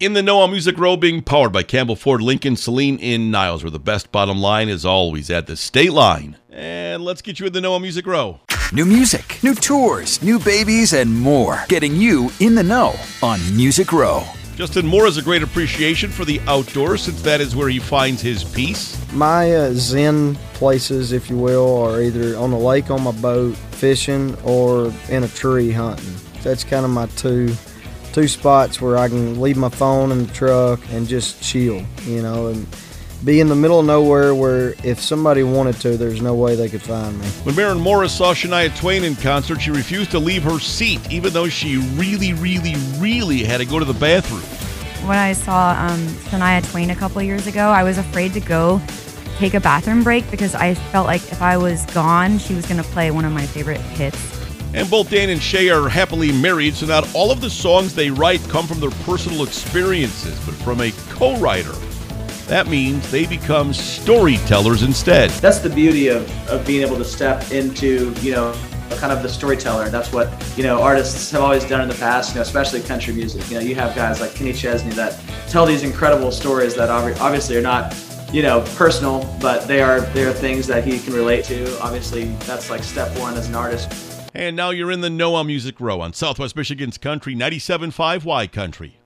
In the Know on Music Row, being powered by Campbell Ford Lincoln, Celine in Niles, where the best bottom line is always at the state line. And let's get you in the Know on Music Row. New music, new tours, new babies, and more. Getting you in the know on Music Row. Justin Moore has a great appreciation for the outdoors since that is where he finds his peace. My uh, zen places, if you will, are either on the lake on my boat fishing or in a tree hunting. That's kind of my two two spots where I can leave my phone in the truck and just chill, you know, and be in the middle of nowhere where if somebody wanted to, there's no way they could find me. When Maren Morris saw Shania Twain in concert, she refused to leave her seat, even though she really, really, really had to go to the bathroom. When I saw um, Shania Twain a couple years ago, I was afraid to go take a bathroom break because I felt like if I was gone, she was going to play one of my favorite hits. And both Dan and Shay are happily married, so not all of the songs they write come from their personal experiences, but from a co writer. That means they become storytellers instead. That's the beauty of, of being able to step into, you know, kind of the storyteller. That's what, you know, artists have always done in the past, you know, especially country music. You know, you have guys like Kenny Chesney that tell these incredible stories that obviously are not you know, personal, but they are they are things that he can relate to. Obviously, that's like step one as an artist. And now you're in the Know on Music Row on Southwest Michigan's Country 97.5 Y Country.